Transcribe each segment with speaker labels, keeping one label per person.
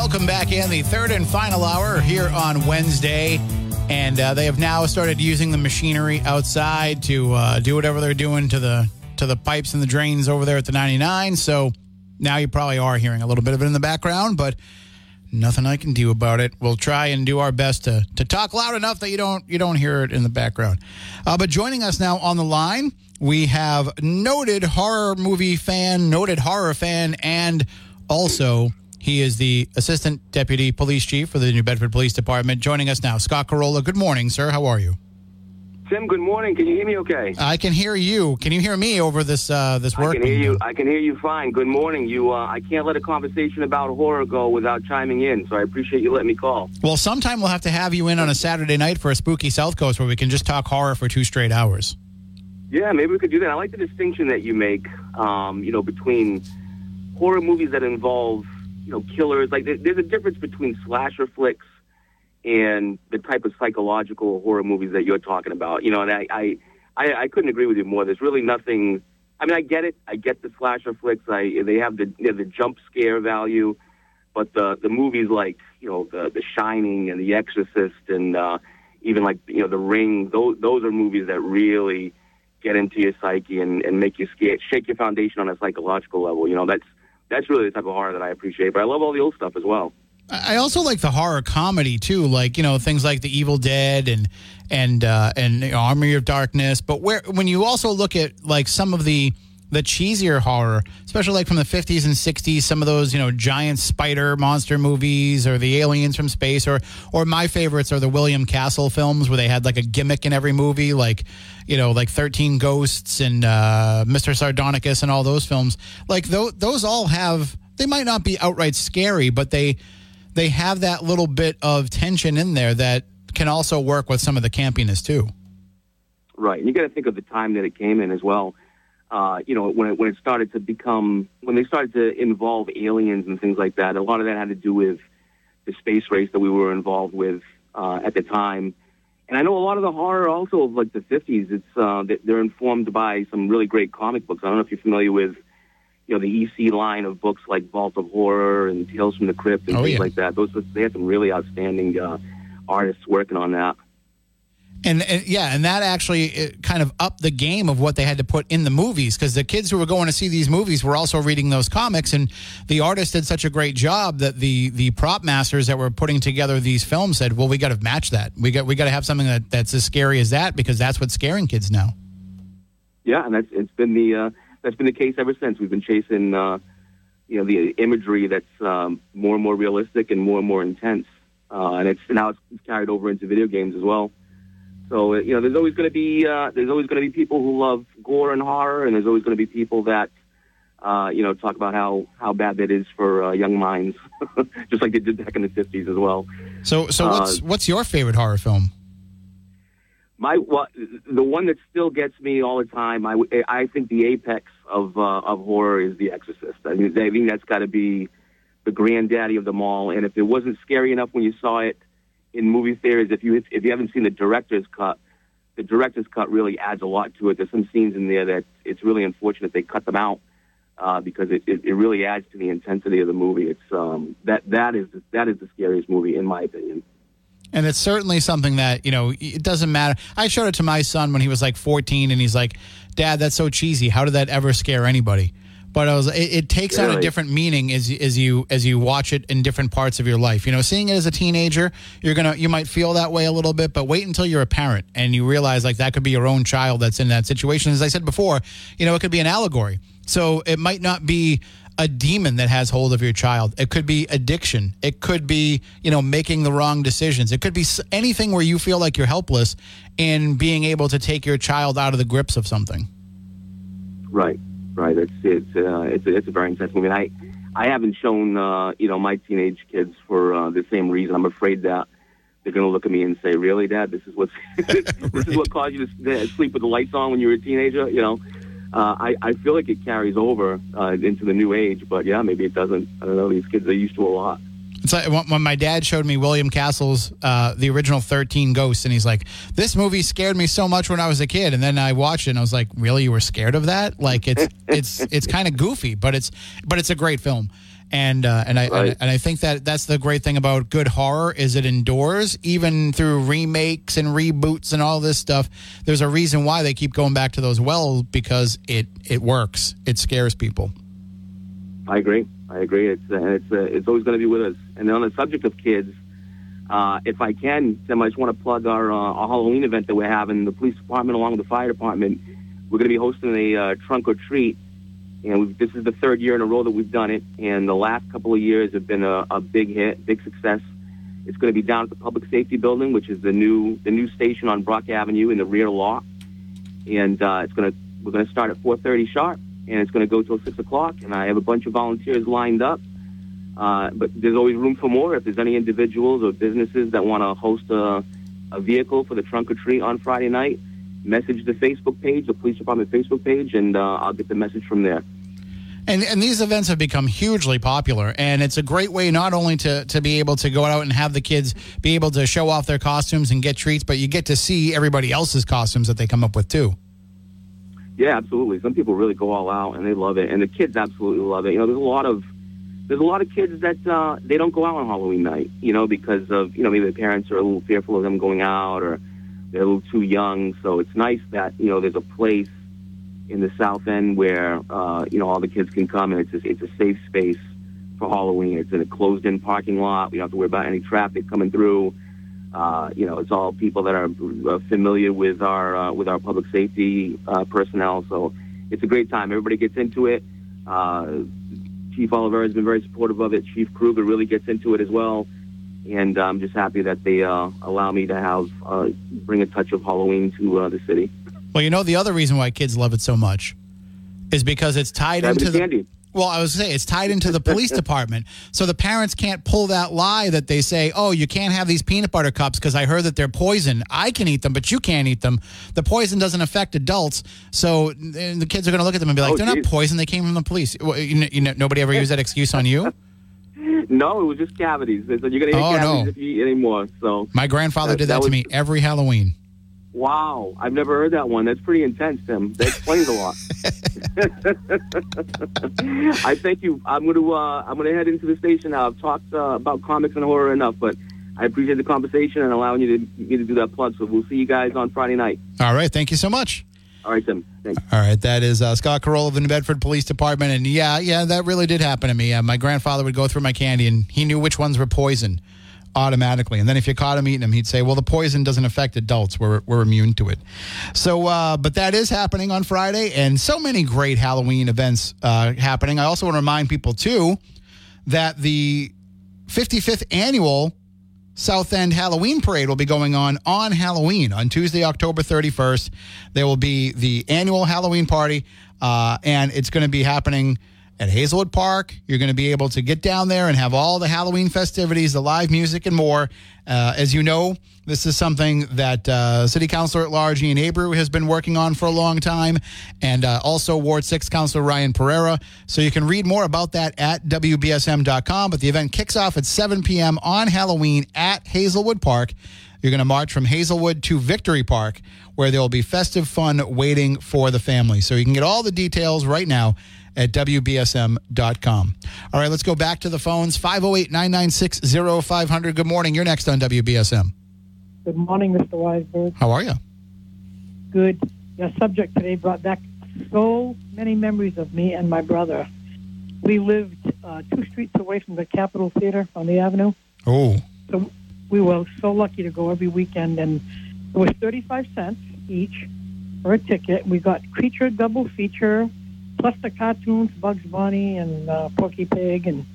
Speaker 1: Welcome back in the third and final hour here on Wednesday. And uh, they have now started using the machinery outside to uh, do whatever they're doing to the to the pipes and the drains over there at the 99. So now you probably are hearing a little bit of it in the background, but nothing I can do about it. We'll try and do our best to to talk loud enough that you don't you don't hear it in the background. Uh, but joining us now on the line, we have noted horror movie fan, noted horror fan, and also he is the assistant deputy police chief for the New Bedford Police Department. Joining us now, Scott Carola. Good morning, sir. How are you?
Speaker 2: Tim, good morning. Can you hear me okay?
Speaker 1: I can hear you. Can you hear me over this uh, this work?
Speaker 2: I can hear you. I can hear you fine. Good morning. You, uh, I can't let a conversation about horror go without chiming in, so I appreciate you letting me call.
Speaker 1: Well, sometime we'll have to have you in on a Saturday night for a spooky South Coast where we can just talk horror for two straight hours.
Speaker 2: Yeah, maybe we could do that. I like the distinction that you make, um, you know, between horror movies that involve, you know, killers. Like, there's a difference between slasher flicks and the type of psychological horror movies that you're talking about. You know, and I, I, I, couldn't agree with you more. There's really nothing. I mean, I get it. I get the slasher flicks. I they have the they have the jump scare value, but the the movies like you know the The Shining and The Exorcist and uh, even like you know The Ring. Those those are movies that really get into your psyche and, and make you scared, shake your foundation on a psychological level. You know, that's that's really the type of horror that I appreciate. But I love all the old stuff as well.
Speaker 1: I also like the horror comedy too, like you know things like The Evil Dead and and uh, and Army of Darkness. But where when you also look at like some of the the cheesier horror, especially like from the 50s and 60s, some of those, you know, giant spider monster movies or the aliens from space or or my favorites are the William Castle films where they had like a gimmick in every movie like, you know, like 13 Ghosts and uh, Mr. Sardonicus and all those films. Like those those all have they might not be outright scary, but they they have that little bit of tension in there that can also work with some of the campiness too.
Speaker 2: Right. And you got to think of the time that it came in as well. Uh, you know, when it, when it started to become, when they started to involve aliens and things like that, a lot of that had to do with the space race that we were involved with uh, at the time. And I know a lot of the horror also of like the 50s, it's, uh, they're informed by some really great comic books. I don't know if you're familiar with, you know, the EC line of books like Vault of Horror and Tales from the Crypt and
Speaker 1: Oh,
Speaker 2: things
Speaker 1: yeah.
Speaker 2: like that. Those, they had some really outstanding, uh, artists working on that.
Speaker 1: And, and yeah, and that actually kind of upped the game of what they had to put in the movies because the kids who were going to see these movies were also reading those comics, and the artist did such a great job that the the prop masters that were putting together these films said, "Well, we got to match that. We got we got to have something that, that's as scary as that because that's what's scaring kids now."
Speaker 2: Yeah, and that's it's been the uh, that's been the case ever since. We've been chasing uh, you know the imagery that's um, more and more realistic and more and more intense, uh, and it's now it's carried over into video games as well. So you know, there's always going to be uh, there's always going to be people who love gore and horror, and there's always going to be people that uh, you know talk about how how bad that is for uh, young minds, just like they did back in the 50s as well.
Speaker 1: So so what's
Speaker 2: Uh,
Speaker 1: what's your favorite horror film?
Speaker 2: My well, the one that still gets me all the time. I, I think the apex of uh, of horror is The Exorcist. I mean, I think that's got to be the granddaddy of them all. And if it wasn't scary enough when you saw it in movie theaters, if you if you haven't seen the director's cut, the director's cut really adds a lot to it. There's some scenes in there that it's really unfortunate they cut them out uh, because it, it, it really adds to the intensity of the movie. It's um, that that is that is the scariest movie in my opinion.
Speaker 1: And it's certainly something that, you know, it doesn't matter. I showed it to my son when he was like 14 and he's like, Dad, that's so cheesy. How did that ever scare anybody? But I was, it, it takes on a different meaning as, as you as you watch it in different parts of your life. You know, seeing it as a teenager, you're gonna you might feel that way a little bit, but wait until you're a parent and you realize like that could be your own child that's in that situation. As I said before, you know, it could be an allegory. So it might not be a demon that has hold of your child. It could be addiction. It could be, you know, making the wrong decisions. It could be anything where you feel like you're helpless in being able to take your child out of the grips of something.
Speaker 2: Right, right. It's it's uh, it's it's a very intense movie. And I I haven't shown uh, you know my teenage kids for uh, the same reason. I'm afraid that they're going to look at me and say, "Really, Dad? This is what this right. is what caused you to sleep with the lights on when you were a teenager?" You know. Uh, I, I feel like it carries over uh, into the new age, but yeah, maybe it doesn't. I don't know. These kids are used to a lot.
Speaker 1: Like when my dad showed me William Castle's uh, the original Thirteen Ghosts, and he's like, "This movie scared me so much when I was a kid." And then I watched it, and I was like, "Really, you were scared of that?" Like it's it's it's kind of goofy, but it's but it's a great film. And uh, and I right. and I think that that's the great thing about good horror is it endures even through remakes and reboots and all this stuff. There's a reason why they keep going back to those wells because it it works. It scares people.
Speaker 2: I agree. I agree. It's uh, it's uh, it's always going to be with us. And then on the subject of kids, uh, if I can, Tim, I just want to plug our, uh, our Halloween event that we're having. The police department, along with the fire department, we're going to be hosting a uh, trunk or treat. And this is the third year in a row that we've done it. And the last couple of years have been a, a big hit, big success. It's going to be down at the Public Safety Building, which is the new the new station on Brock Avenue in the rear lot. And uh, it's going to we're going to start at 4:30 sharp and it's going to go till six o'clock. And I have a bunch of volunteers lined up. Uh, but there's always room for more. If there's any individuals or businesses that want to host a, a vehicle for the trunk or treat on Friday night, message the Facebook page, the police department Facebook page, and uh, I'll get the message from there.
Speaker 1: And, and these events have become hugely popular, and it's a great way not only to, to be able to go out and have the kids be able to show off their costumes and get treats, but you get to see everybody else's costumes that they come up with too.
Speaker 2: Yeah, absolutely. Some people really go all out and they love it, and the kids absolutely love it. You know, there's a lot of there's a lot of kids that uh, they don't go out on Halloween night, you know, because of you know maybe the parents are a little fearful of them going out or they're a little too young. So it's nice that you know there's a place in the South End where uh, you know all the kids can come and it's a, it's a safe space for Halloween. It's in a closed-in parking lot. We don't have to worry about any traffic coming through. Uh, you know, it's all people that are uh, familiar with our uh, with our public safety uh, personnel. So it's a great time. Everybody gets into it. Uh, Chief Oliveira has been very supportive of it. Chief Kruger really gets into it as well. And I'm just happy that they uh, allow me to have bring a touch of Halloween to the city.
Speaker 1: Well, you know, the other reason why kids love it so much is because it's tied into the
Speaker 2: candy.
Speaker 1: Well, I was saying it's tied into the police department, so the parents can't pull that lie that they say, "Oh, you can't have these peanut butter cups because I heard that they're poison. I can eat them, but you can't eat them. The poison doesn't affect adults." So the kids are going to look at them and be like,
Speaker 2: oh,
Speaker 1: "They're
Speaker 2: geez.
Speaker 1: not poison. They came from the police." Well, you, you know, nobody ever used that excuse on you.
Speaker 2: No, it was just cavities. They said you're going to eat
Speaker 1: oh,
Speaker 2: cavities
Speaker 1: no.
Speaker 2: if you eat anymore. So
Speaker 1: my grandfather
Speaker 2: that,
Speaker 1: did that,
Speaker 2: that
Speaker 1: to me every Halloween.
Speaker 2: Wow, I've never heard that one. That's pretty intense, Tim. That explains a lot. I thank you. I'm going to uh, I'm going to head into the station now. I've talked uh, about comics and horror enough, but I appreciate the conversation and allowing you to me to do that plug. So we'll see you guys on Friday night.
Speaker 1: All right, thank you so much.
Speaker 2: All right, Tim. Thanks.
Speaker 1: All right, that is uh, Scott Carola of the New Bedford Police Department, and yeah, yeah, that really did happen to me. Uh, my grandfather would go through my candy, and he knew which ones were poison automatically. And then if you caught him eating them, he'd say, well, the poison doesn't affect adults. We're, we're immune to it. So, uh, but that is happening on Friday and so many great Halloween events uh, happening. I also want to remind people, too, that the 55th annual South End Halloween Parade will be going on on Halloween on Tuesday, October 31st. There will be the annual Halloween party, uh, and it's going to be happening at Hazelwood Park. You're going to be able to get down there and have all the Halloween festivities, the live music, and more. Uh, as you know, this is something that uh, City Councilor at Large Ian Abreu has been working on for a long time, and uh, also Ward 6 Councilor Ryan Pereira. So you can read more about that at WBSM.com. But the event kicks off at 7 p.m. on Halloween at Hazelwood Park. You're going to march from Hazelwood to Victory Park, where there will be festive fun waiting for the family. So you can get all the details right now at WBSM.com. All right, let's go back to the phones 508 996 0500. Good morning. You're next on WBSM.
Speaker 3: Good morning, Mr. Weisberg.
Speaker 1: How are you?
Speaker 3: Good. Your subject today brought back so many memories of me and my brother. We lived uh, two streets away from the Capitol Theater on the Avenue.
Speaker 1: Oh.
Speaker 3: So we were so lucky to go every weekend, and it was 35 cents each for a ticket. We got Creature double feature, plus the cartoons, Bugs Bunny and uh, Porky Pig, and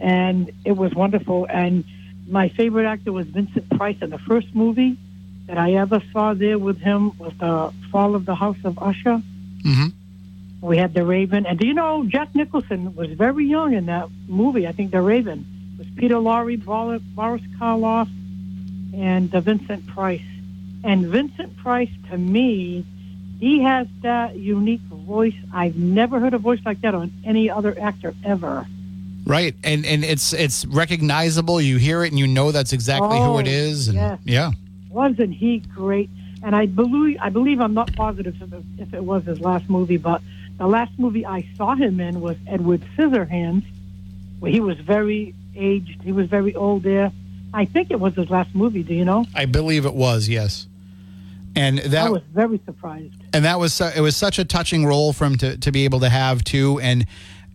Speaker 3: and it was wonderful. And my favorite actor was Vincent Price. And the first movie that I ever saw there with him was the Fall of the House of Usher.
Speaker 1: Mm-hmm.
Speaker 3: We had The Raven, and do you know Jack Nicholson was very young in that movie? I think The Raven it was Peter Lorre, Boris Karloff, and uh, Vincent Price. And Vincent Price, to me, he has that unique voice. I've never heard a voice like that on any other actor ever.
Speaker 1: Right, and and it's it's recognizable. You hear it, and you know that's exactly who it
Speaker 3: Oh.
Speaker 1: And,
Speaker 3: yes.
Speaker 1: Yeah.
Speaker 3: Wasn't he great? And I believe I believe I'm not positive if it, if it was his last movie, but the last movie I saw him in was Edward Scissorhands, where he was very aged. He was very old there. I think it was his last movie. Do you know?
Speaker 1: I believe it was yes, and
Speaker 3: I
Speaker 1: that
Speaker 3: was very surprised.
Speaker 1: and that was it was such a touching role for him to to be able to have too. And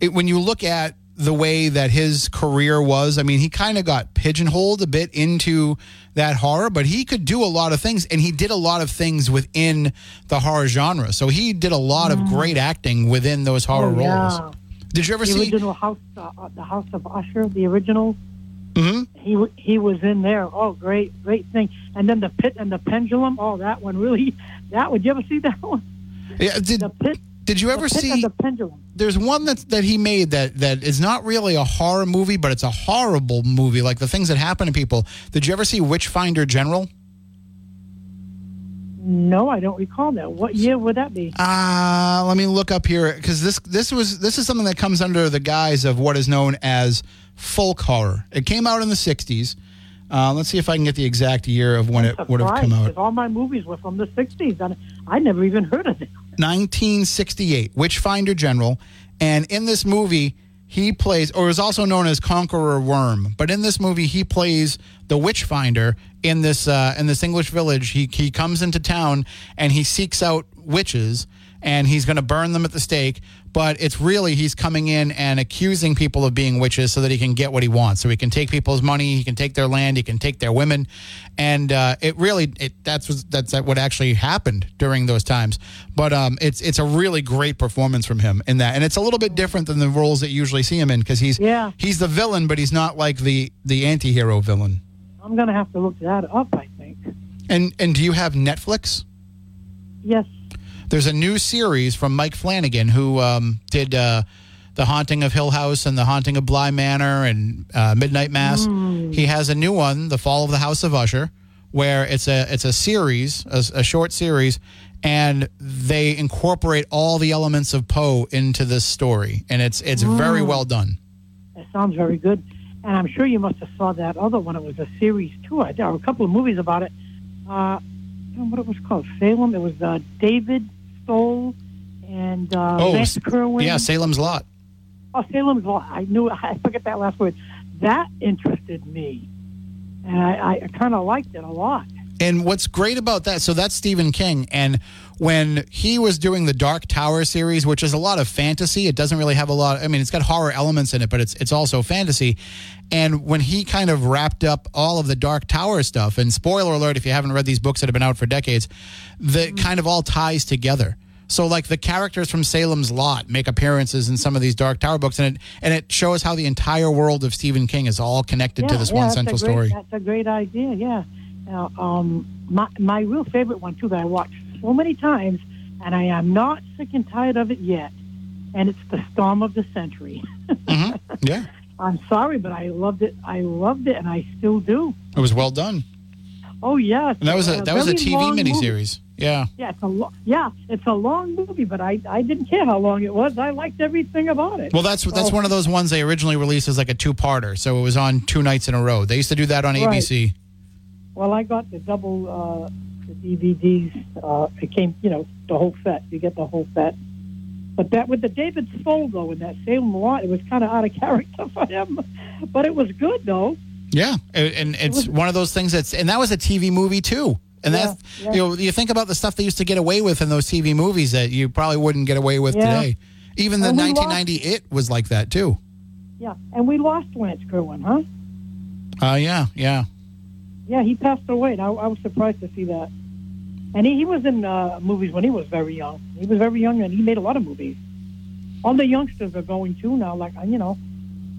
Speaker 1: it, when you look at the way that his career was, I mean, he kind of got pigeonholed a bit into that horror, but he could do a lot of things, and he did a lot of things within the horror genre. So he did a lot of great acting within those horror
Speaker 3: Mm. Oh, yeah.
Speaker 1: roles. Did you ever
Speaker 3: The
Speaker 1: see?
Speaker 3: original House, uh, uh, the House of Usher, the original.
Speaker 1: Mhm.
Speaker 3: He he was in there. Oh, great, great thing. And then the pit and the pendulum. Oh, that one really. That one. Did you ever see that one?
Speaker 1: Yeah, did
Speaker 3: The pit.
Speaker 1: Did you ever
Speaker 3: the pit
Speaker 1: see?
Speaker 3: and the pendulum?
Speaker 1: there's one that that he made that that is not really a horror movie, but it's a horrible movie, like the things that happen to people. Did you ever see Witchfinder General?
Speaker 3: No, I don't recall that. What year would that be?
Speaker 1: Uh, let me look up here because this this was this is something that comes under the guise of what is known as folk horror. It came out in the '60s. Uh, let's see if I can get the exact year of when it would have come out.
Speaker 3: All my movies were from the '60s, and I never even heard of it.
Speaker 1: 1968, Witchfinder General. And in this movie, he plays, or is also known as Conqueror Worm. But in this movie, he plays the Witchfinder in this uh, in this English village. He he comes into town and he seeks out witches, and he's going to burn them at the stake. But it's really he's coming in and accusing people of being witches so that he can get what he wants. So he can take people's money, he can take their land, he can take their women, and uh, it really it that's what- that's what actually happened during those times. But um, it's it's a really great performance from him in that, and it's a little bit different than the roles that you usually see him in because he's
Speaker 3: Yeah.
Speaker 1: he's the villain, but he's not like the the anti-hero villain.
Speaker 3: I'm gonna have to look that up. I think.
Speaker 1: And and do you have Netflix?
Speaker 3: Yes.
Speaker 1: There's a new series from Mike Flanagan who um, did uh, The Haunting of Hill House and The Haunting of Bly Manor and uh, Midnight Mass. He has a new one, The Fall of the House of Usher, where it's a it's a series, a, a short series, and they incorporate all the elements of Poe into this story, and it's it's very well done.
Speaker 3: It sounds very good. And I'm sure you must have saw that other one. It was a series too. I- There were a couple of movies about it. Uh, what it was called. Salem. It was uh, David Soul and uh,
Speaker 1: Oh,
Speaker 3: Kerwin.
Speaker 1: Yeah, Salem's Lot.
Speaker 3: Oh, Salem's Lot. I knew. I forget that last word. That interested me, and I, I kind of liked it a lot.
Speaker 1: And what's great about that, so that's Stephen King. And when he was doing the Dark Tower series, which is a lot of fantasy, it doesn't really have a lot. I mean, it's got horror elements in it, but it's it's also fantasy. And when he kind of wrapped up all of the Dark Tower stuff, and spoiler alert, if you haven't read these books that have been out for decades, that mm. kind of all ties together. So like the characters from Salem's Lot make appearances in some of these Dark Tower books, and it and it shows how the entire world of Stephen King is all connected to this
Speaker 3: yeah,
Speaker 1: one central
Speaker 3: great-
Speaker 1: story.
Speaker 3: That's a great idea. Yeah. Now, um, my my real favorite one too that I watched so many times, and I am not sick and tired of it yet, and it's the Storm of the Century.
Speaker 1: hmm Yeah,
Speaker 3: I'm sorry, but I loved it. I loved it, and I still do.
Speaker 1: it was well done.
Speaker 3: Oh yes,
Speaker 1: And that was a that was a TV
Speaker 3: long movie.
Speaker 1: miniseries. Yeah.
Speaker 3: Yeah, it's a lo- yeah, it's a long movie, but I I didn't care how long it was. I liked everything about it.
Speaker 1: Well, that's that's
Speaker 3: Oh.
Speaker 1: one of those ones they originally released as like a two-parter, so it was on two nights in a row. They used to do that on
Speaker 3: Right.
Speaker 1: ABC.
Speaker 3: Well, I got the double uh, the DVDs. Uh, it came, you know, the whole set. You get the whole set. But that with the David Soul though in that Salem lot, it was kind of out of character for him. But it was good though.
Speaker 1: Yeah, and, and it's one of those things that's and that was a TV movie too. And
Speaker 3: Yeah,
Speaker 1: that
Speaker 3: yeah.
Speaker 1: you know you think about the stuff they used to get away with in those TV movies that you probably wouldn't get away with
Speaker 3: Yeah.
Speaker 1: today. Even the
Speaker 3: And we lost-
Speaker 1: 1990 It was like that too.
Speaker 3: Yeah, and we lost Lance Kerwin, huh?
Speaker 1: Uh yeah, yeah.
Speaker 3: Yeah, he passed away. And I, I was surprised to see that. And he, he was in uh, movies when he was very young. He was very young, and he made a lot of movies. All the youngsters are going to now. Like you know,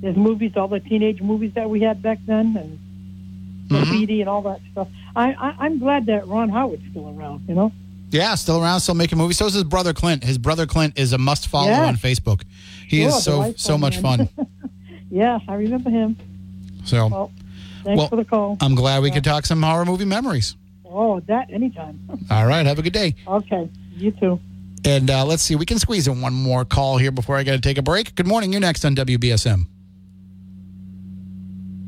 Speaker 3: there's movies, all the teenage movies that we had back then, and
Speaker 1: Mhm.
Speaker 3: graffiti and all that stuff. I, I I'm glad that Ron Howard's still around. You know,
Speaker 1: Yeah, still around, still making movies. So is his brother Clint. His brother Clint is a must follow
Speaker 3: Yeah.
Speaker 1: on Facebook. He
Speaker 3: Sure,
Speaker 1: is so so much
Speaker 3: him.
Speaker 1: fun.
Speaker 3: yeah, I remember him.
Speaker 1: So
Speaker 3: Well, thanks
Speaker 1: Well,
Speaker 3: for the call.
Speaker 1: I'm glad we could talk some horror movie memories.
Speaker 3: oh, that anytime.
Speaker 1: All right, have a good day.
Speaker 3: okay, you too.
Speaker 1: And uh, let's see, we can squeeze in one more call here before I got to take a break. Good morning. You're next on WBSM.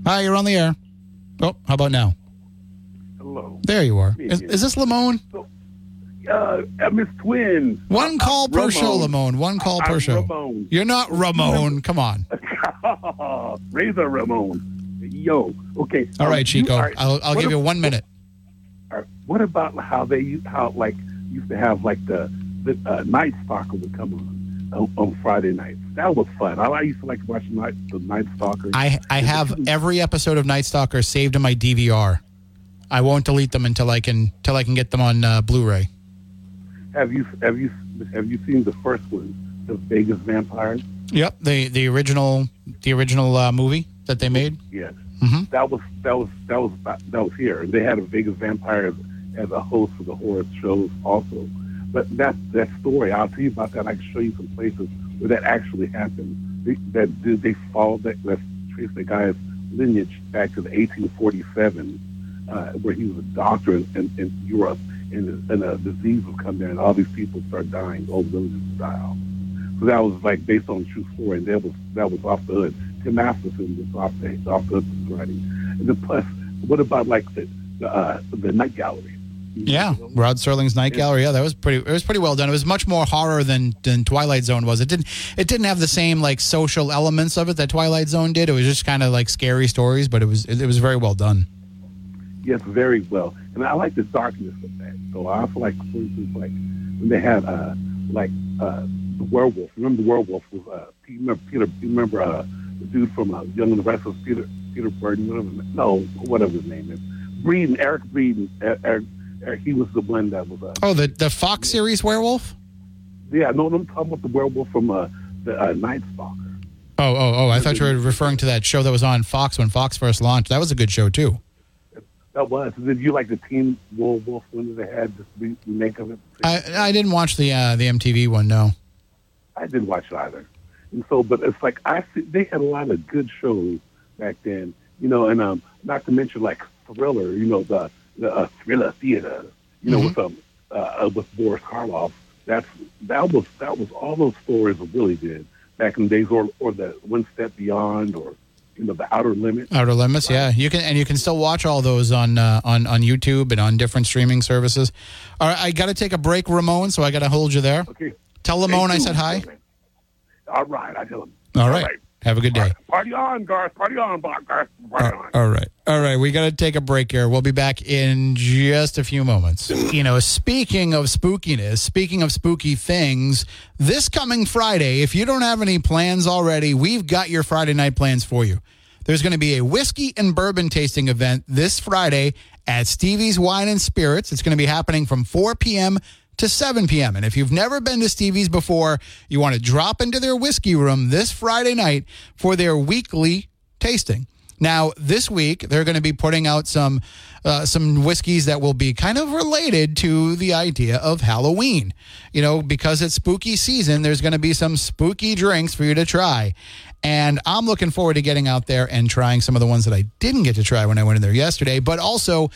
Speaker 1: Hi, you're on the air. Oh, how about now?
Speaker 4: Hello.
Speaker 1: There you are. Is, is this Lamone?
Speaker 4: Uh, uh, Miss twin.
Speaker 1: One call per
Speaker 4: Ramon.
Speaker 1: show, Lamone. One call per
Speaker 4: I'm
Speaker 1: show.
Speaker 4: Ramon.
Speaker 1: You're not Ramon. Come on.
Speaker 4: Razor Ramon. Yo. Okay.
Speaker 1: All
Speaker 4: um,
Speaker 1: Chico.
Speaker 4: right,
Speaker 1: I'll, I'll give you one minute.
Speaker 4: What about how they used how like used to have like the the uh, Night Stalker would come on, on on Friday nights. That was fun. I, I used to like watching night, the Night Stalker.
Speaker 1: I, I have every episode of Night Stalker saved in my DVR. I won't delete them until I can till I can get them on uh, Blu-ray.
Speaker 4: have you have you have you seen the first one, the Vegas Vampires?
Speaker 1: Yep, the the original the original uh, movie that they made.
Speaker 4: Yes.
Speaker 1: Mhm.
Speaker 4: That was that was that was that was here. They had a Vegas Vampire as, as a host for the horror shows also. But that that story, I'll tell you about that. I can show you some places where that actually happened. They, that did they followed that let's trace the guy's lineage back to the 1847, uh, where he was a doctor in, in, in Europe, and, and a disease would come there, and all these people start dying, old die off. So that was like based on a true story, and that was that was off the hood. Masterson was off the off the writing. And then plus, what about like the the, uh, the night gallery?
Speaker 1: Yeah, Rod Serling's Night Gallery. Yeah, that was pretty. It was pretty well done. It was much more horror than than Twilight Zone was. It didn't. It didn't have the same like social elements of it that Twilight Zone did. It was just kind of like scary stories, but it was it, it was very well done.
Speaker 4: Yes, very well. And I like the darkness of that. So I also like, for instance, like when they had uh, like uh, the werewolf. Remember the werewolf was uh, Pete- remember Peter? You remember uh, the dude from uh, Young and the Restless, Peter Peter Burton? Whatever, no, whatever his name is. Braeden, Eric Braeden. Eric, Eric, Eric, he was the one that was. Uh,
Speaker 1: Oh, the the Fox series werewolf.
Speaker 4: yeah, no, I'm talking about the werewolf from uh, the uh, Night Stalker.
Speaker 1: Oh, oh, oh! I thought you were referring to that show that was on Fox when Fox first launched. That was a good show too.
Speaker 4: That was. Did you like the Teen Werewolf one that they had this re- remake of it?
Speaker 1: I I didn't watch the uh, the MTV one. No.
Speaker 4: I didn't watch it either. And so, but it's like I see, they had a lot of good shows back then, you know, and um, not to mention like Thriller, you know, the the uh, Thriller Theater, you know, with um uh, with Boris Karloff. That's that was that was all those stories were really good back in the days, or or the One Step Beyond, or you know, the Outer Limits.
Speaker 1: Outer Limits, yeah, you can and you can still watch all those on uh, on on YouTube and on different streaming services. All right, I got to take a break, Ramon, so I got to hold you there.
Speaker 4: Okay.
Speaker 1: Tell Lamone I said hi.
Speaker 4: All right, I tell him.
Speaker 1: All right. Have a good day.
Speaker 4: Party on, Garth. Party on, Bob. Garth. Party on.
Speaker 1: All right. All right. We got to take a break here. We'll be back in just a few moments. You know, speaking of spookiness, speaking of spooky things, this coming Friday, if you don't have any plans already, we've got your Friday night plans for you. There's going to be a whiskey and bourbon tasting event this Friday at Stevie's Wine and Spirits. It's going to be happening from 4 p.m. to 7 p.m. And if you've never been to Stevie's before, you want to drop into their whiskey room this Friday night for their weekly tasting. Now, this week they're going to be putting out some uh, some whiskeys that will be kind of related to the idea of Halloween. You know, because it's spooky season, there's going to be some spooky drinks for you to try. And I'm looking forward to getting out there and trying some of the ones that I didn't get to try when I went in there yesterday, but also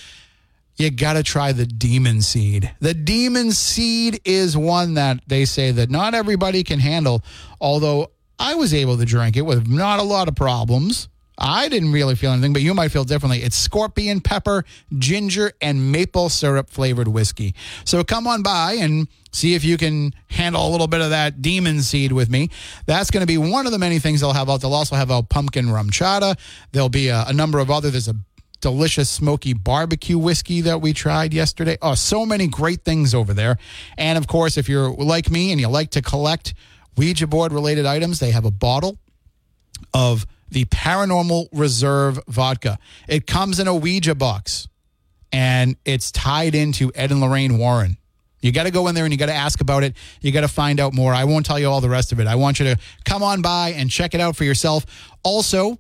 Speaker 1: you got to try the demon seed. The demon seed is one that they say that not everybody can handle, although I was able to drink it with not a lot of problems. I didn't really feel anything, but you might feel differently. It's scorpion pepper, ginger, and maple syrup flavored whiskey. So come on by and see if you can handle a little bit of that demon seed with me. That's going to be one of the many things they'll have out. They'll also have a pumpkin rum chata. There'll be a, a number of other. There's a delicious smoky barbecue whiskey that we tried yesterday. Oh, so many great things over there. And of course, if you're like me and you like to collect Ouija board related items, they have a bottle of the Paranormal Reserve vodka. It comes in a Ouija box and it's tied into Ed and Lorraine Warren. You got to go in there and you got to ask about it. You got to find out more. I won't tell you all the rest of it. I want you to come on by and check it out for yourself. Also,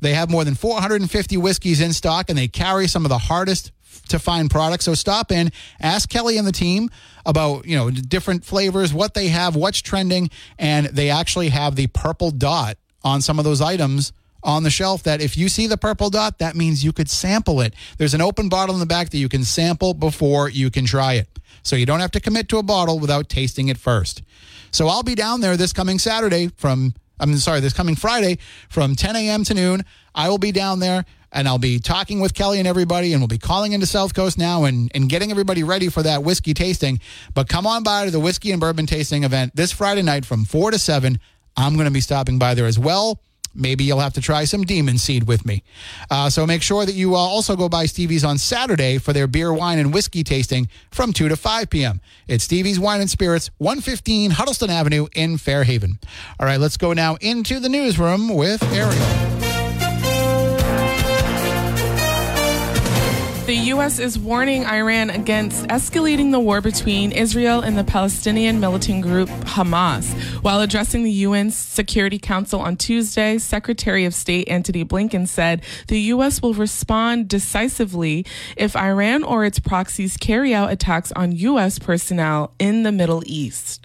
Speaker 1: They have more than 450 whiskeys in stock, and they carry some of the hardest to find products. So stop in, ask Kelly and the team about you know different flavors, what they have, what's trending, and they actually have the purple dot on some of those items on the shelf that if you see the purple dot, that means you could sample it. There's an open bottle in the back that you can sample before you can try it. So you don't have to commit to a bottle without tasting it first. So I'll be down there this coming Saturday from, I'm sorry, this coming Friday from 10 a.m. to noon. I will be down there and I'll be talking with Kelly and everybody, and we'll be calling into South Coast now and, and getting everybody ready for that whiskey tasting. But come on by to the whiskey and bourbon tasting event this Friday night from 4 to 7. I'm going to be stopping by there as well. Maybe you'll have to try some demon seed with me. Uh, so make sure that you uh, also go by Stevie's on Saturday for their beer, wine, and whiskey tasting from 2 to 5 p.m. It's Stevie's Wine and Spirits, 115 Huttleston Avenue in Fairhaven. All right, let's go now into the newsroom with Ariel.
Speaker 5: The U.S. is warning Iran against escalating the war between Israel and the Palestinian militant group Hamas. While addressing the UN Security Council on Tuesday, Secretary of State Antony Blinken said the U.S. will respond decisively if Iran or its proxies carry out attacks on U.S. personnel in the Middle East.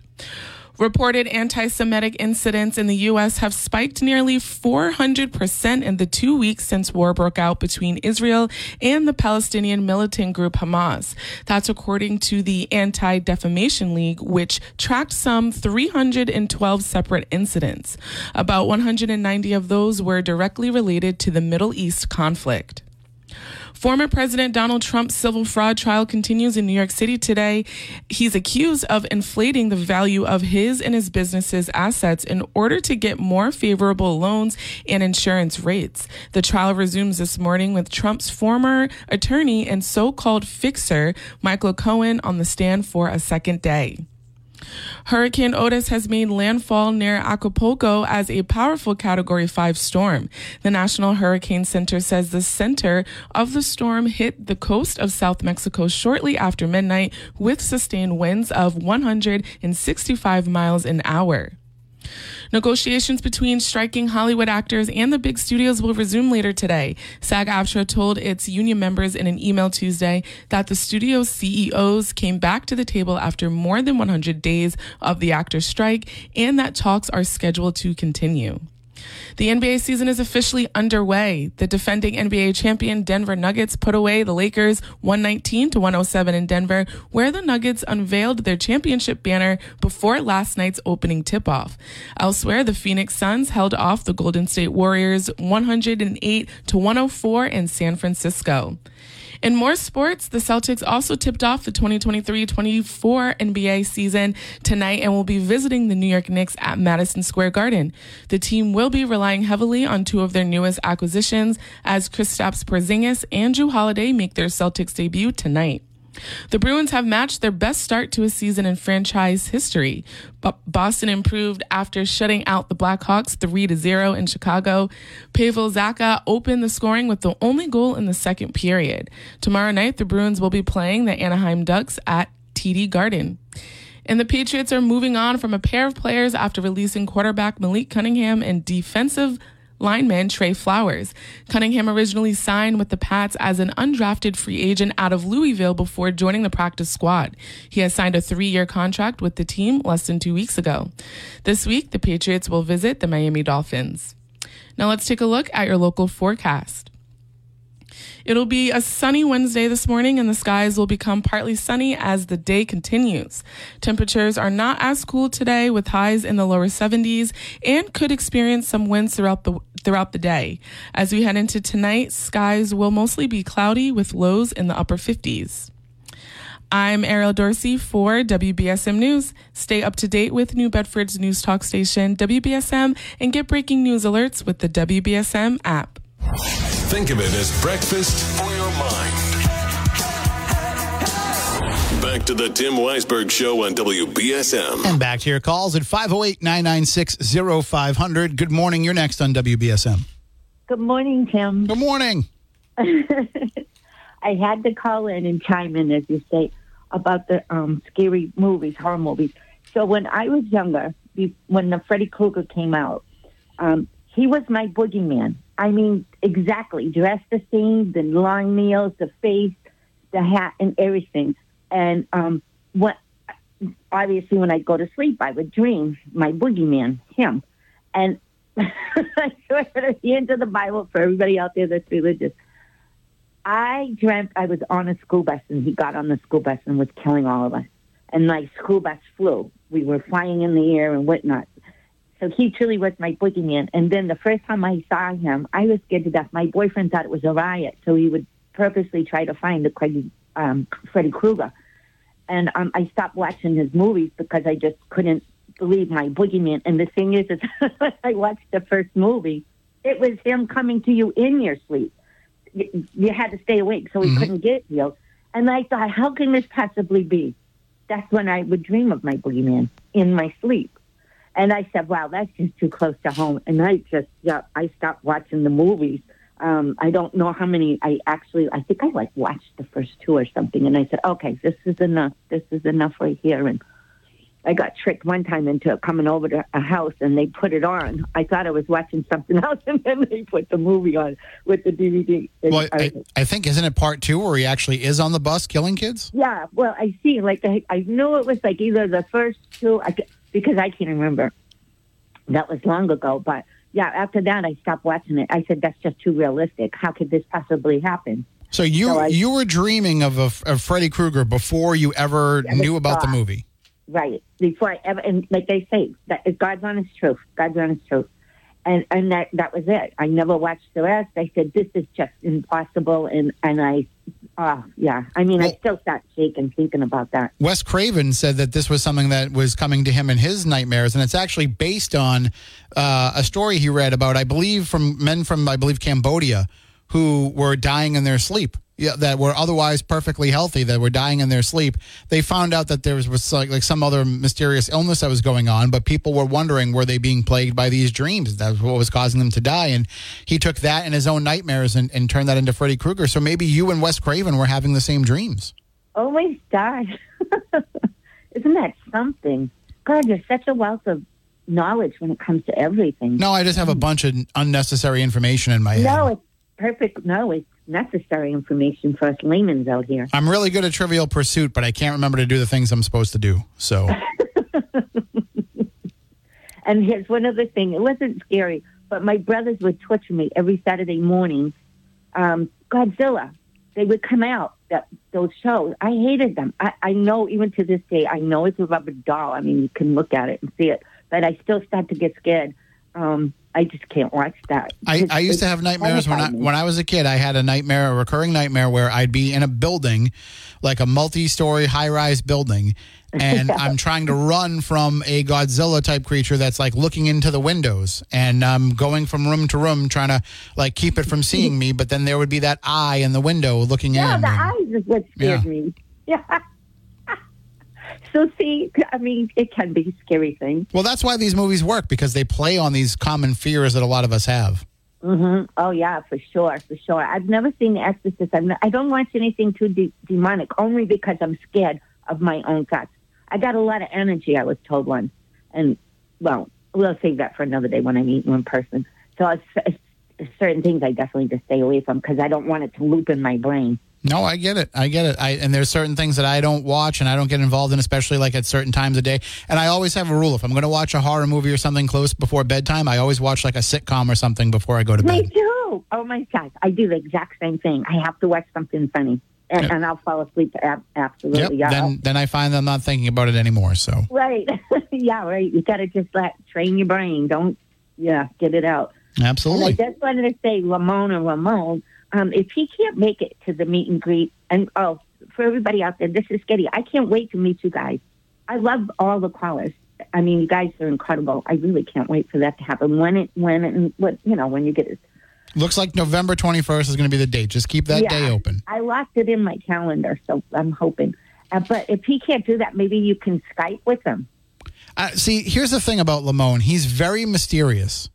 Speaker 5: Reported anti Semitic incidents in the U.S. have spiked nearly 400% in the two weeks since war broke out between Israel and the Palestinian militant group Hamas. That's according to the Anti Defamation League, which tracked some 312 separate incidents. About 190 of those were directly related to the Middle East conflict. Former President Donald Trump's civil fraud trial continues in New York City today. He's accused of inflating the value of his and his business's assets in order to get more favorable loans and insurance rates. The trial resumes this morning with Trump's former attorney and so called fixer, Michael Cohen, on the stand for a second day. Hurricane Otis has made landfall near Acapulco as a powerful Category 5 storm. The National Hurricane Center says the center of the storm hit the coast of South Mexico shortly after midnight with sustained winds of 165 miles an hour. Negotiations between striking Hollywood actors and the big studios will resume later today. SAG AFTRA told its union members in an email Tuesday that the studio's CEOs came back to the table after more than 100 days of the actors' strike and that talks are scheduled to continue. The NBA season is officially underway. The defending NBA champion Denver Nuggets put away the Lakers 119 to 107 in Denver, where the Nuggets unveiled their championship banner before last night's opening tip-off. Elsewhere, the Phoenix Suns held off the Golden State Warriors 108 to 104 in San Francisco. In more sports, the Celtics also tipped off the 2023 24 NBA season tonight and will be visiting the New York Knicks at Madison Square Garden. The team will be relying heavily on two of their newest acquisitions as Kristaps Porzingis and Jrue Holiday make their Celtics debut tonight. The Bruins have matched their best start to a season in franchise history. But Boston improved after shutting out the Blackhawks 3 to 0 in Chicago. Pavel Zacha opened the scoring with the only goal in the second period. Tomorrow night, the Bruins will be playing the Anaheim Ducks at TD Garden. And the Patriots are moving on from a pair of players after releasing quarterback Malik Cunningham and defensive lineman Trey Flowers. Cunningham originally signed with the Pats as an undrafted free agent out of Louisville before joining the practice squad. He has signed a three year contract with the team less than two weeks ago. This week, the Patriots will visit the Miami Dolphins. Now let's take a look at your local forecast. It'll be a sunny Wednesday this morning, and the skies will become partly sunny as the day continues. Temperatures are not as cool today, with highs in the lower 70s, and could experience some winds throughout the throughout the day. As we head into tonight, skies will mostly be cloudy with lows in the upper 50s. I'm Ariel Dorsey for WBSM News. Stay up to date with New Bedford's news talk station, WBSM, and get breaking news alerts with the WBSM app.
Speaker 6: Think of it as breakfast for your mind. Back to the Tim Weisberg Show on WBSM.
Speaker 1: And back to your calls at 508 996 0500. Good morning. You're next on WBSM.
Speaker 7: Good morning, Tim.
Speaker 1: Good morning.
Speaker 7: I had to call in and chime in, as you say, about the um, scary movies, horror movies. So when I was younger, when the Freddy Krueger came out, um, he was my boogeyman. I mean, exactly. Dressed the same, the long nails, the face, the hat, and everything. And um, what? Obviously, when I go to sleep, I would dream my boogeyman, him. And I swear to the end of the Bible for everybody out there that's religious. I dreamt I was on a school bus and he got on the school bus and was killing all of us. And my school bus flew. We were flying in the air and whatnot. So he truly was my boogeyman. And then the first time I saw him, I was scared to death. My boyfriend thought it was a riot, so he would purposely try to find the Craig, um, Freddy Krueger. And um, I stopped watching his movies because I just couldn't believe my boogeyman. And the thing is, is I watched the first movie. It was him coming to you in your sleep. You, you had to stay awake, so he
Speaker 1: Mhm.
Speaker 7: couldn't get you. And I thought, how can this possibly be? That's when I would dream of my boogeyman in my sleep. And I said, wow, that's just too close to home. And I just, yeah, I stopped watching the movies. Um, I don't know how many I actually, I think I like watched the first two or something. And I said, okay, this is enough. This is enough right here. And I got tricked one time into coming over to a house and they put it on. I thought I was watching something else and then they put the movie on with the DVD.
Speaker 1: Well,
Speaker 7: I-
Speaker 1: I, think isn't it part two where he actually is on the bus killing kids?
Speaker 7: Yeah, well, I see. Like I, I knew it was like either the first two, I, because I can't remember. That was long ago, but yeah. After that, I stopped watching it. I said that's just too realistic. How could this possibly happen?
Speaker 1: So you
Speaker 7: So I-
Speaker 1: you were dreaming of a, of Freddy Krueger before you ever knew about the movie.
Speaker 7: Right before I ever, and like they say, that God's honest truth. God's honest truth. And and that that was it. I never watched the rest. I said this is just impossible, and and I, oh yeah. I mean, I still sat shaking thinking about that.
Speaker 1: Wes Craven said that this was something that was coming to him in his nightmares, and it's actually based on uh, a story he read about, I believe, from men from, I believe, Cambodia who were dying in their sleep. Yeah, that were otherwise perfectly healthy, that were dying in their sleep. They found out that there was, was like, like some other mysterious illness that was going on, but people were wondering were they being plagued by these dreams? That's what was causing them to die. And he took that and his own nightmares and, and turned that into Freddy Krueger. So maybe you and Wes Craven were having the same dreams.
Speaker 7: Oh my gosh. Isn't that something? God, you're such a wealth of knowledge when it comes to everything.
Speaker 1: No, I just have a bunch of unnecessary information in my head.
Speaker 7: No, it's perfect. No, it's necessary information for us laymen's out here.
Speaker 1: I'm really good at Trivial Pursuit, but I can't remember to do the things I'm supposed to do. So,
Speaker 7: And here's one other thing. It wasn't scary, but my brothers would torture me every Saturday morning. Um, Godzilla. They would come out, that those shows. I hated them. I, I know even to this day, I know it's a rubber doll. I mean, you can look at it and see it, but I still start to get scared. Um, I just can't watch that.
Speaker 1: I, I used to have nightmares when I when I was a kid. I had a nightmare, a recurring nightmare, where I'd be in a building, like a multi-story high-rise building, and I'm trying to run from a Godzilla type creature that's like looking into the windows, and I'm going from room to room trying to like keep it from seeing me. But then there would be that eye in the window looking
Speaker 7: Yeah,
Speaker 1: in.
Speaker 7: the
Speaker 1: and-
Speaker 7: eyes is what scared
Speaker 1: Yeah.
Speaker 7: me. Yeah. So see, I mean, it can be a scary thing.
Speaker 1: well, that's why these movies work because they play on these common fears that a lot of us have.
Speaker 7: hmm Oh yeah, for sure, for sure. I've never seen The Exorcist. I've ne- I don't watch anything too de- demonic, only because I'm scared of my own thoughts. I got a lot of energy. I was told once, and well, we'll save that for another day when I meet you in person. So it's, it's certain things I definitely just stay away from because I don't want it to loop in my brain.
Speaker 1: No, I get it. I get it. I, and there's certain things that I don't watch and I don't get involved in, especially like at certain times of day. And I always have a rule: if I'm going to watch a horror movie or something close before bedtime, I always watch like a sitcom or something before I go to bed.
Speaker 7: Me too. Oh my gosh, I do the exact same thing. I have to watch something funny, and,
Speaker 1: Yep.
Speaker 7: and I'll fall asleep. Ab-
Speaker 1: Yep.
Speaker 7: absolutely. Yeah.
Speaker 1: Then then I find that I'm not thinking about it anymore. So
Speaker 7: Right. yeah, right. You got to just let train your brain. Don't, yeah, get it out. And I
Speaker 1: absolutely.
Speaker 7: just wanted to say, Ramon and Ramon, um, if he can't make it to the meet and greet, and oh, for everybody out there, this is Sketty. I can't wait to meet you guys. I love all the callers. I mean, you guys are incredible. I really can't wait for that to happen. When it, when it, and what, you know, when you get it.
Speaker 1: Looks like November 21st is going to be the date. Just keep that
Speaker 7: Yeah.
Speaker 1: day open.
Speaker 7: I locked it in my calendar, so I'm hoping. Uh, but if he can't do that, maybe you can Skype with him.
Speaker 1: Uh, see, here's the thing about Lamone. He's very mysterious.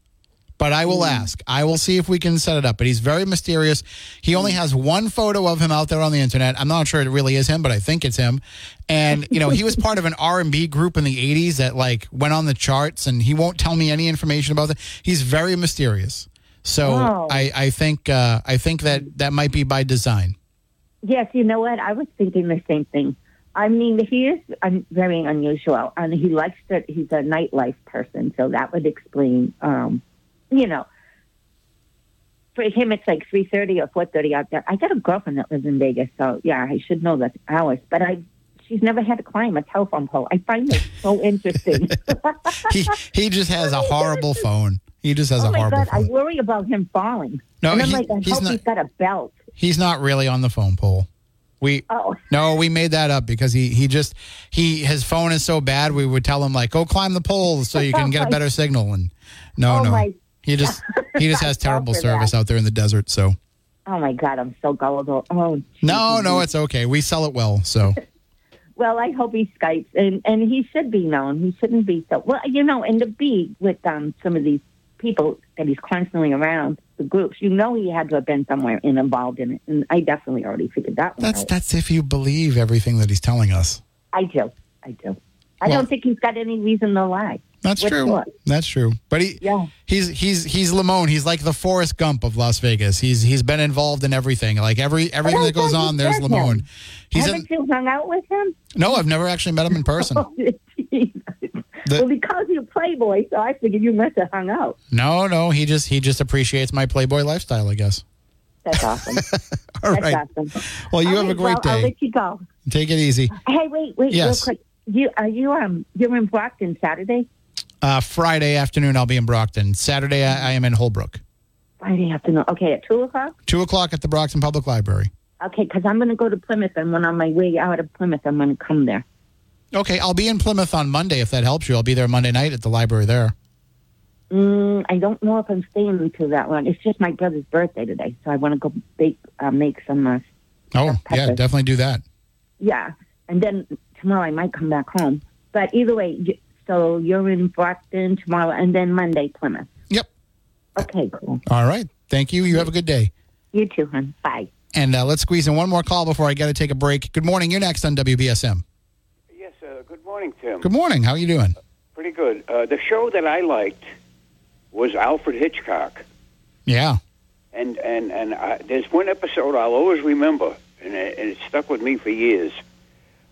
Speaker 1: But I will ask. I will see if we can set it up. But he's very mysterious. He only has one photo of him out there on the internet. I'm not sure it really is him, but I think it's him. And you know, he was part of an R&B group in the 80s that like went on the charts and he won't tell me any information about that. He's very mysterious. So
Speaker 7: Oh.
Speaker 1: I, I think uh, I think that that might be by design.
Speaker 7: Yes, you know what? I was thinking the same thing. I mean, he is um, very unusual, and he likes that He's a nightlife person, so that would explain. Um, you know, for him, it's like three thirty or four thirty out there. I got a girlfriend that lives in Vegas, so yeah, I should know the hours. But I, she's never had to climb a telephone pole. I find this so interesting.
Speaker 1: He he just has a horrible phone. He just has
Speaker 7: oh
Speaker 1: a
Speaker 7: my
Speaker 1: horrible
Speaker 7: god, I
Speaker 1: phone.
Speaker 7: worry about him falling.
Speaker 1: No,
Speaker 7: and I'm
Speaker 1: he-
Speaker 7: like, I
Speaker 1: he's
Speaker 7: hope
Speaker 1: not-
Speaker 7: he's got a belt.
Speaker 1: He's not really on the phone pole. We
Speaker 7: Oh,
Speaker 1: no, we made that up because he he just he his phone is so bad. We would tell him like, go climb the pole so you can get a better signal. And no,
Speaker 7: Oh,
Speaker 1: no,
Speaker 7: my-
Speaker 1: he just he just has terrible service
Speaker 7: that.
Speaker 1: out there in the desert. So
Speaker 7: oh my god, I'm so gullible. Oh
Speaker 1: no, no, it's okay. We sell it well. So
Speaker 7: Well, I hope he Skypes, and and he should be known. He shouldn't be so well, you know. And to be with um some of these people that he's constantly around, the groups, you know, he had to have been somewhere and involved in it. And I definitely already figured that one
Speaker 1: that's
Speaker 7: out.
Speaker 1: that's if you believe everything that he's telling us.
Speaker 7: I do, I do. I
Speaker 1: Well-
Speaker 7: don't think he's got any reason to lie.
Speaker 1: That's true.
Speaker 7: what?
Speaker 1: That's true. But he
Speaker 7: Yeah.
Speaker 1: he's he's he's Lamone. He's like the Forrest Gump of Las Vegas. He's he's been involved in everything. Like every everything that goes on, there's
Speaker 7: him.
Speaker 1: Lamone. He's
Speaker 7: Haven't
Speaker 1: in
Speaker 7: you hung out with him?
Speaker 1: No, I've never actually met him in person.
Speaker 7: Oh.
Speaker 1: The-
Speaker 7: well, because you're Playboy, so I figured you must have hung out.
Speaker 1: No, no, he just he just appreciates my Playboy lifestyle, I guess.
Speaker 7: That's awesome.
Speaker 1: All
Speaker 7: That's
Speaker 1: right.
Speaker 7: awesome.
Speaker 1: Well, you
Speaker 7: All
Speaker 1: have a great
Speaker 7: well, I'll let you go.
Speaker 1: Take it easy.
Speaker 7: Hey, wait, wait,
Speaker 1: Yes.
Speaker 7: real quick. You are you um you're in Brockton Saturday?
Speaker 1: Uh, Friday afternoon, I'll be in Brockton. Saturday, I, I am in Holbrook.
Speaker 7: Friday afternoon. Okay, at two o'clock.
Speaker 1: Two o'clock at the Brockton Public Library.
Speaker 7: Okay, because I'm going to go to Plymouth, and when I'm on my way out of Plymouth, I'm going to come there.
Speaker 1: Okay, I'll be in Plymouth on Monday if that helps you. I'll be there Monday night at the library there.
Speaker 7: Mm, I don't know if I'm staying until that long. It's just my brother's birthday today, so I want to go bake, uh, make some. Uh,
Speaker 1: Oh, yeah, definitely do that.
Speaker 7: yeah, and then tomorrow I might come back home. But either way, so you're in Brockton tomorrow, and then Monday Plymouth.
Speaker 1: Yep.
Speaker 7: Okay, cool.
Speaker 1: All right. Thank you. You have a good day.
Speaker 7: You too, hon. Bye.
Speaker 1: And uh, let's squeeze in one more call before I got to take a break. Good morning. You're next on WBSM.
Speaker 8: Yes, uh, good morning, Tim.
Speaker 1: Good morning. How are you doing?
Speaker 8: Pretty good. Uh, the show that I liked was Alfred Hitchcock,
Speaker 1: Yeah.
Speaker 8: and and and I, there's one episode I'll always remember, and it, and it stuck with me for years.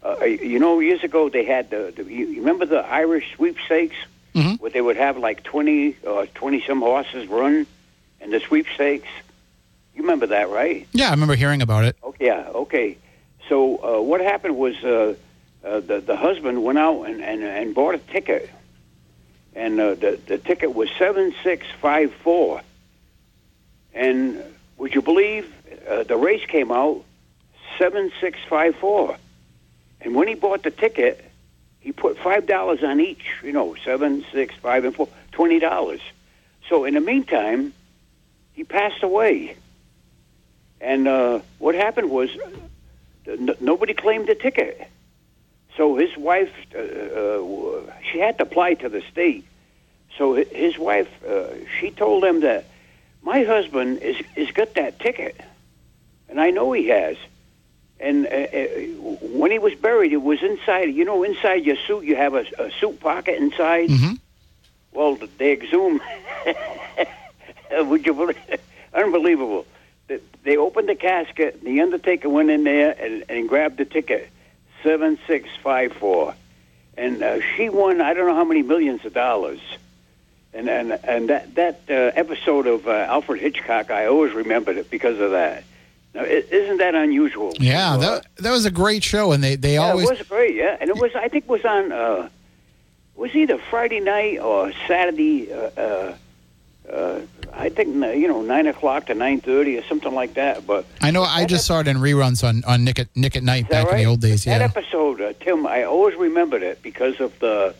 Speaker 8: Uh, you know, years ago they had the, the you remember the Irish sweepstakes,
Speaker 1: Mhm.
Speaker 8: where they would have like twenty or twenty some horses run, and the sweepstakes. You remember that, right?
Speaker 1: Yeah, I remember hearing about it.
Speaker 8: Okay, yeah, okay. So uh, what happened was uh, uh, the the husband went out and, and, and bought a ticket, and uh, the the ticket was seven six five four. And would you believe uh, the race came out seven six five four, and when he bought the ticket, he put five dollars on each. You know, seven, six, five, and four, twenty dollars. So in the meantime, he passed away. And uh, what happened was n- nobody claimed the ticket. So his wife, uh, uh, she had to apply to the state. So his wife, uh, she told him that my husband is is got that ticket, and I know he has. And uh, uh, when he was buried, it was inside. You know, inside your suit, you have a, a suit pocket inside.
Speaker 1: Mhm.
Speaker 8: Well, they exhumed. Would you believe? Unbelievable. They- They opened the casket. The undertaker went in there and, and grabbed the ticket, seven six five four, and uh, she won. I don't know how many millions of dollars. And and and that that uh, episode of uh, Alfred Hitchcock, I always remembered it because of that. Now, isn't that unusual?
Speaker 1: Yeah,
Speaker 8: Uh,
Speaker 1: that that was a great show, and they they
Speaker 8: yeah,
Speaker 1: always
Speaker 8: it was great. Yeah, and it was. I think it was on. Uh, it was either Friday night or Saturday. Uh, uh, uh, I think you know nine o'clock to nine thirty or something like that. But
Speaker 1: I know I just saw it in reruns on on Nick at Nick at Night back
Speaker 8: right?
Speaker 1: in the old days. Yeah, that
Speaker 8: episode, uh, Tim, I always remembered it because of the.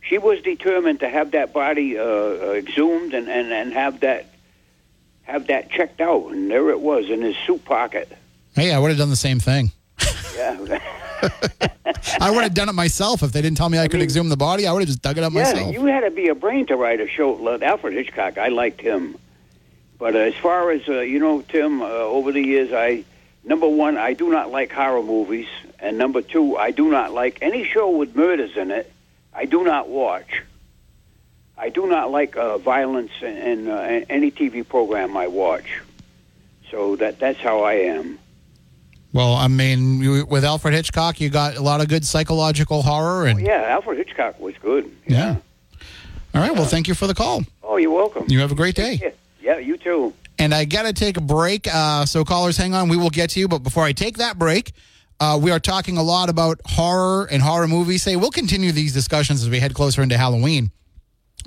Speaker 8: She was determined to have that body uh, uh, exhumed and, and, and have that have that checked out, and there it was in his suit pocket.
Speaker 1: Hey, I would have done the same thing.
Speaker 8: Yeah.
Speaker 1: I would have done it myself if they didn't tell me I could exhume the body. I would have just dug it up
Speaker 8: Yeah,
Speaker 1: myself.
Speaker 8: you had to be a brain to write a show. like Alfred Hitchcock, I liked him. But as far as uh, you know, Tim, uh, over the years, I number one, I do not like horror movies, and number two, I do not like any show with murders in it. I do not watch. I do not like uh, violence in, in uh, any TV program I watch. So that that's how I am.
Speaker 1: Well, I mean, you, with Alfred Hitchcock, you got a lot of good psychological horror, and
Speaker 8: Yeah, Alfred Hitchcock was good.
Speaker 1: yeah. All right. Well, thank you for the call.
Speaker 8: Oh, you're welcome.
Speaker 1: You have a great day.
Speaker 8: Yeah, yeah you too.
Speaker 1: And I got to take a break. Uh, so, callers, hang on. We will get to you. But before I take that break, uh, we are talking a lot about horror and horror movies. Say, we'll continue these discussions as we head closer into Halloween.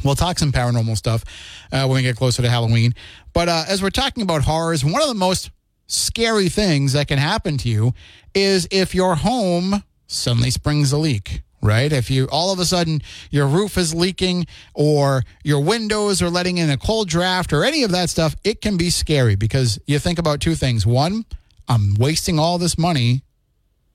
Speaker 1: We'll talk some paranormal stuff uh, when we get closer to Halloween. But uh, as we're talking about horrors, one of the most scary things that can happen to you is if your home suddenly springs a leak right? If you all of a sudden your roof is leaking or your windows are letting in a cold draft or any of that stuff, it can be scary because you think about two things. One, I'm wasting all this money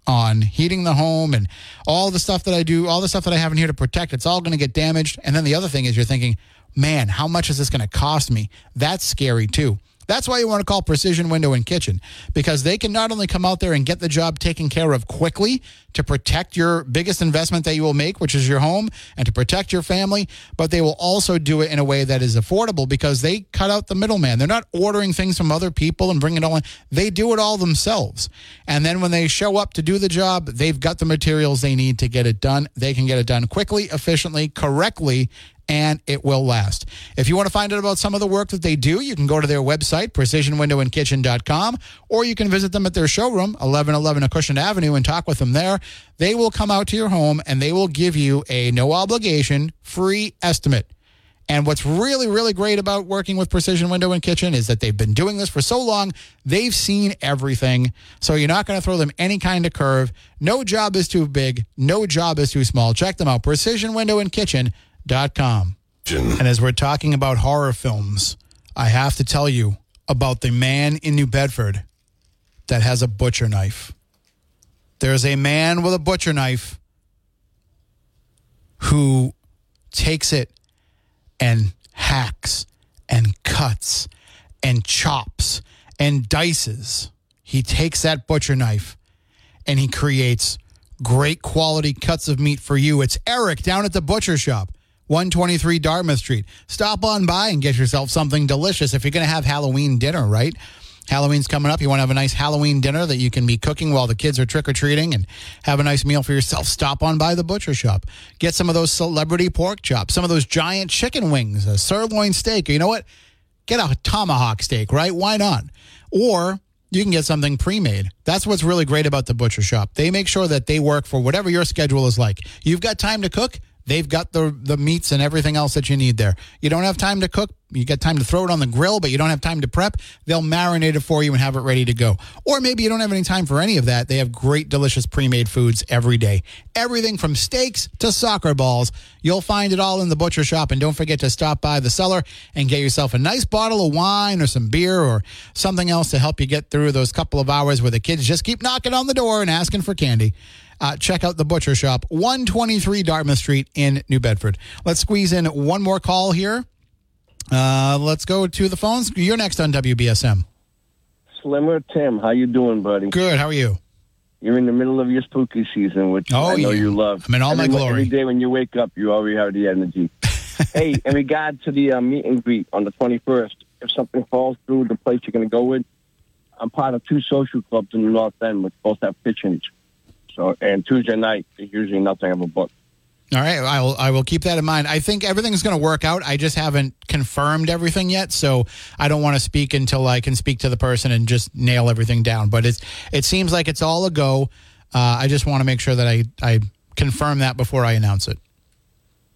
Speaker 1: on heating the home and all the stuff that I do, all the stuff that I have in here to protect, it's all going to get damaged. And then the other thing is you're thinking, man, how much is this going to cost me? That's scary too. That's why you want to call Precision Window and Kitchen because they can not only come out there and get the job taken care of quickly to protect your biggest investment that you will make, which is your home, and to protect your family, but they will also do it in a way that is affordable because they cut out the middleman. They're not ordering things from other people and bringing it all in. They do it all themselves. And then when they show up to do the job, they've got the materials they need to get it done. They can get it done quickly, efficiently, correctly, and it will last. If you want to find out about some of the work that they do, you can go to their website, precisionwindowandkitchen.com, or you can visit them at their showroom, 1111 Acushnet Avenue, and talk with them there. They will come out to your home and they will give you a no obligation free estimate. And what's really, really great about working with Precision Window and Kitchen is that they've been doing this for so long, they've seen everything. So you're not going to throw them any kind of curve. No job is too big, no job is too small. Check them out, Precision Window and Kitchen com. And as we're talking about horror films, I have to tell you about the man in New Bedford that has a butcher knife. There's a man with a butcher knife who takes it and hacks and cuts and chops and dices. He takes that butcher knife and he creates great quality cuts of meat for you. It's Eric down at the butcher shop. 123 Dartmouth Street. Stop on by and get yourself something delicious if you're going to have Halloween dinner, right? Halloween's coming up. You want to have a nice Halloween dinner that you can be cooking while the kids are trick or treating and have a nice meal for yourself. Stop on by the butcher shop. Get some of those celebrity pork chops, some of those giant chicken wings, a sirloin steak. You know what? Get a tomahawk steak, right? Why not? Or you can get something pre-made. That's what's really great about the butcher shop. They make sure that they work for whatever your schedule is like. You've got time to cook. They've got the the meats and everything else that you need there. You don't have time to cook. You get time to throw it on the grill, but you don't have time to prep. They'll marinate it for you and have it ready to go. Or maybe you don't have any time for any of that. They have great, delicious pre-made foods every day. Everything from steaks to soccer balls. You'll find it all in the butcher shop. And don't forget to stop by the cellar and get yourself a nice bottle of wine or some beer or something else to help you get through those couple of hours where the kids just keep knocking on the door and asking for candy uh, check out the Butcher Shop, 123 Dartmouth Street in New Bedford. Let's squeeze in one more call here. Uh, let's go to the phones. You're next on WBSM.
Speaker 9: Slimmer Tim, how you doing, buddy?
Speaker 1: Good. How are you?
Speaker 9: You're in the middle of your spooky season, which
Speaker 1: Oh,
Speaker 9: I know
Speaker 1: yeah.
Speaker 9: you love.
Speaker 1: I'm in all my glory.
Speaker 9: Every day when you wake up, you already have the energy. hey, in regard to the uh, meet and greet on the 21st, if something falls through the place you're going to go with, I'm part of two social clubs in the North End, which both have kitchens. So, and Tuesday night, is usually nothing of a book.
Speaker 1: All right, I will. I will keep that in mind. I think everything's going to work out. I just haven't confirmed everything yet, so I don't want to speak until I can speak to the person and just nail everything down. But it's it seems like it's all a go. Uh, I just want to make sure that I I confirm that before I announce it.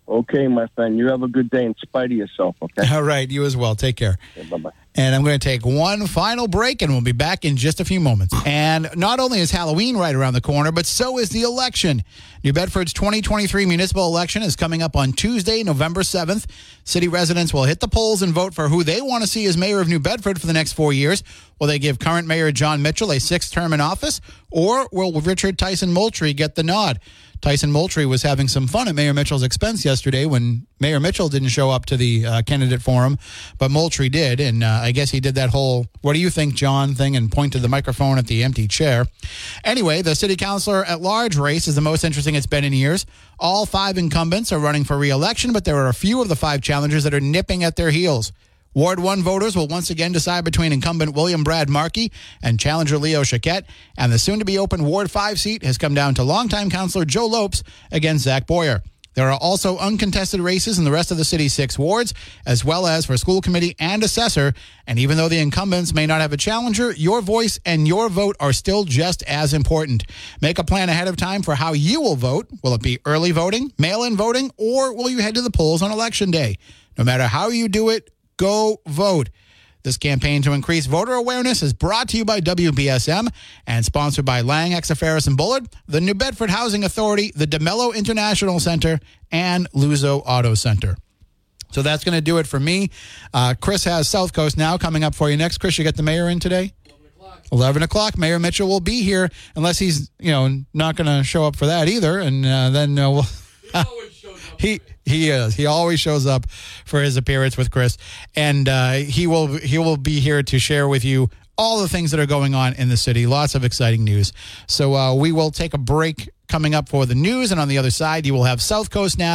Speaker 9: Okay, my friend, you have a good day in spite of yourself, okay?
Speaker 1: All right, you as well. Take care.
Speaker 9: bye bye.
Speaker 1: And I'm going to take one final break, and we'll be back in just a few moments. And not only is Halloween right around the corner, but so is the election. New Bedford's 2023 municipal election is coming up on Tuesday, November 7th. City residents will hit the polls and vote for who they want to see as mayor of New Bedford for the next four years. Will they give current Mayor Jon Mitchell a sixth term in office, or will Richard Tyson Moultrie get the nod? Tyson Moultrie was having some fun at Mayor Mitchell's expense yesterday when Mayor Mitchell didn't show up to the uh, candidate forum, but Moultrie did. And uh, I guess he did that whole, what do you think, John thing and pointed the microphone at the empty chair. Anyway, the city councilor at large race is the most interesting it's been in years. All five incumbents are running for re election, but there are a few of the five challengers that are nipping at their heels. Ward 1 voters will once again decide between incumbent William Brad Markey and challenger Leo Choquette, and the soon to be open Ward 5 seat has come down to longtime councilor Joe Lopes against Zach Boyer. There are also uncontested races in the rest of the city's six wards, as well as for school committee and assessor. And even though the incumbents may not have a challenger, your voice and your vote are still just as important. Make a plan ahead of time for how you will vote. Will it be early voting, mail in voting, or will you head to the polls on election day? No matter how you do it, go vote. This campaign to increase voter awareness is brought to you by WBSM and sponsored by Lang, Xifaras, and Bullard, the New Bedford Housing Authority, the DeMello International Center, and Luzo Auto Center. So that's going to do it for me. Uh, Chris has South Coast now coming up for you next. Chris, you get the mayor in today? 11 o'clock. Mayor Mitchell will be here unless he's, you know, not going to show up for that either. And uh, then uh, we'll. he he is. He always shows up for his appearance with Chris, and uh, he will he will be here to share with you all the things that are going on in the city. Lots of exciting news. So uh, we will take a break coming up for the news, and on the other side, you will have South Coast now.